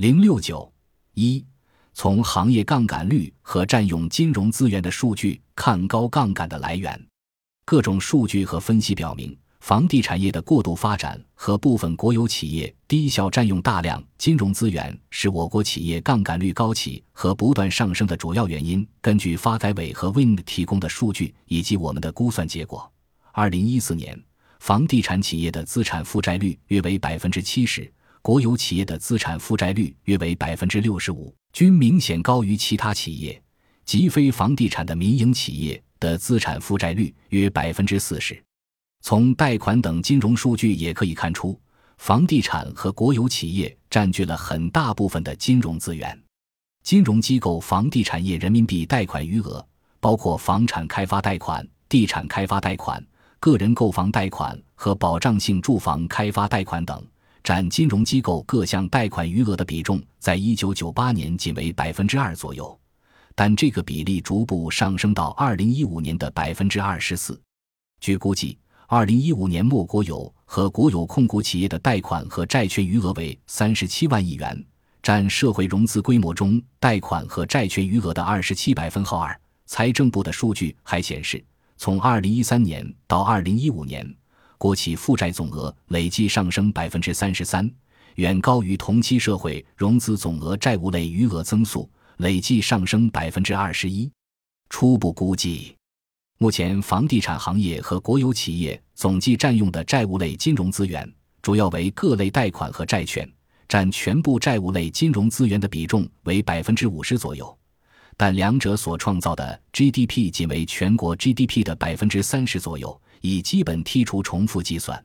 零六九一，从行业杠杆率和占用金融资源的数据看高杠杆的来源。各种数据和分析表明，房地产业的过度发展和部分国有企业低效占用大量金融资源，是我国企业杠杆率高企和不断上升的主要原因。根据发改委和 Wind 提供的数据以及我们的估算结果，二零一四年房地产企业的资产负债率约为百分之七十，国有企业的资产负债率约为百分之六十五，均明显高于其他企业及非房地产的民营企业。的资产负债率约百分之四十，从贷款等金融数据也可以看出，房地产和国有企业占据了很大部分的金融资源。金融机构房地产业人民币贷款余额，包括房产开发贷款、地产开发贷款、个人购房贷款和保障性住房开发贷款等，占金融机构各项贷款余额的比重，在一九九八年仅为百分之二左右。但这个比例逐步上升到二零一五年的百分之二十四。据估计，二零一五年末国有和国有控股企业的贷款和债券余额为三十七万亿元，占社会融资规模中贷款和债券余额的二十七百分号。二，财政部的数据还显示，从二零一三年到二零一五年，国企负债总额累计上升百分之三十三，远高于同期社会融资总额债务类余额增速。累计上升百分之二十一。初步估计，目前房地产行业和国有企业总计占用的债务类金融资源，主要为各类贷款和债券，占全部债务类金融资源的比重为百分之五十左右。但两者所创造的 GDP 仅为全国 GDP 的百分之三十左右，已基本剔除重复计算。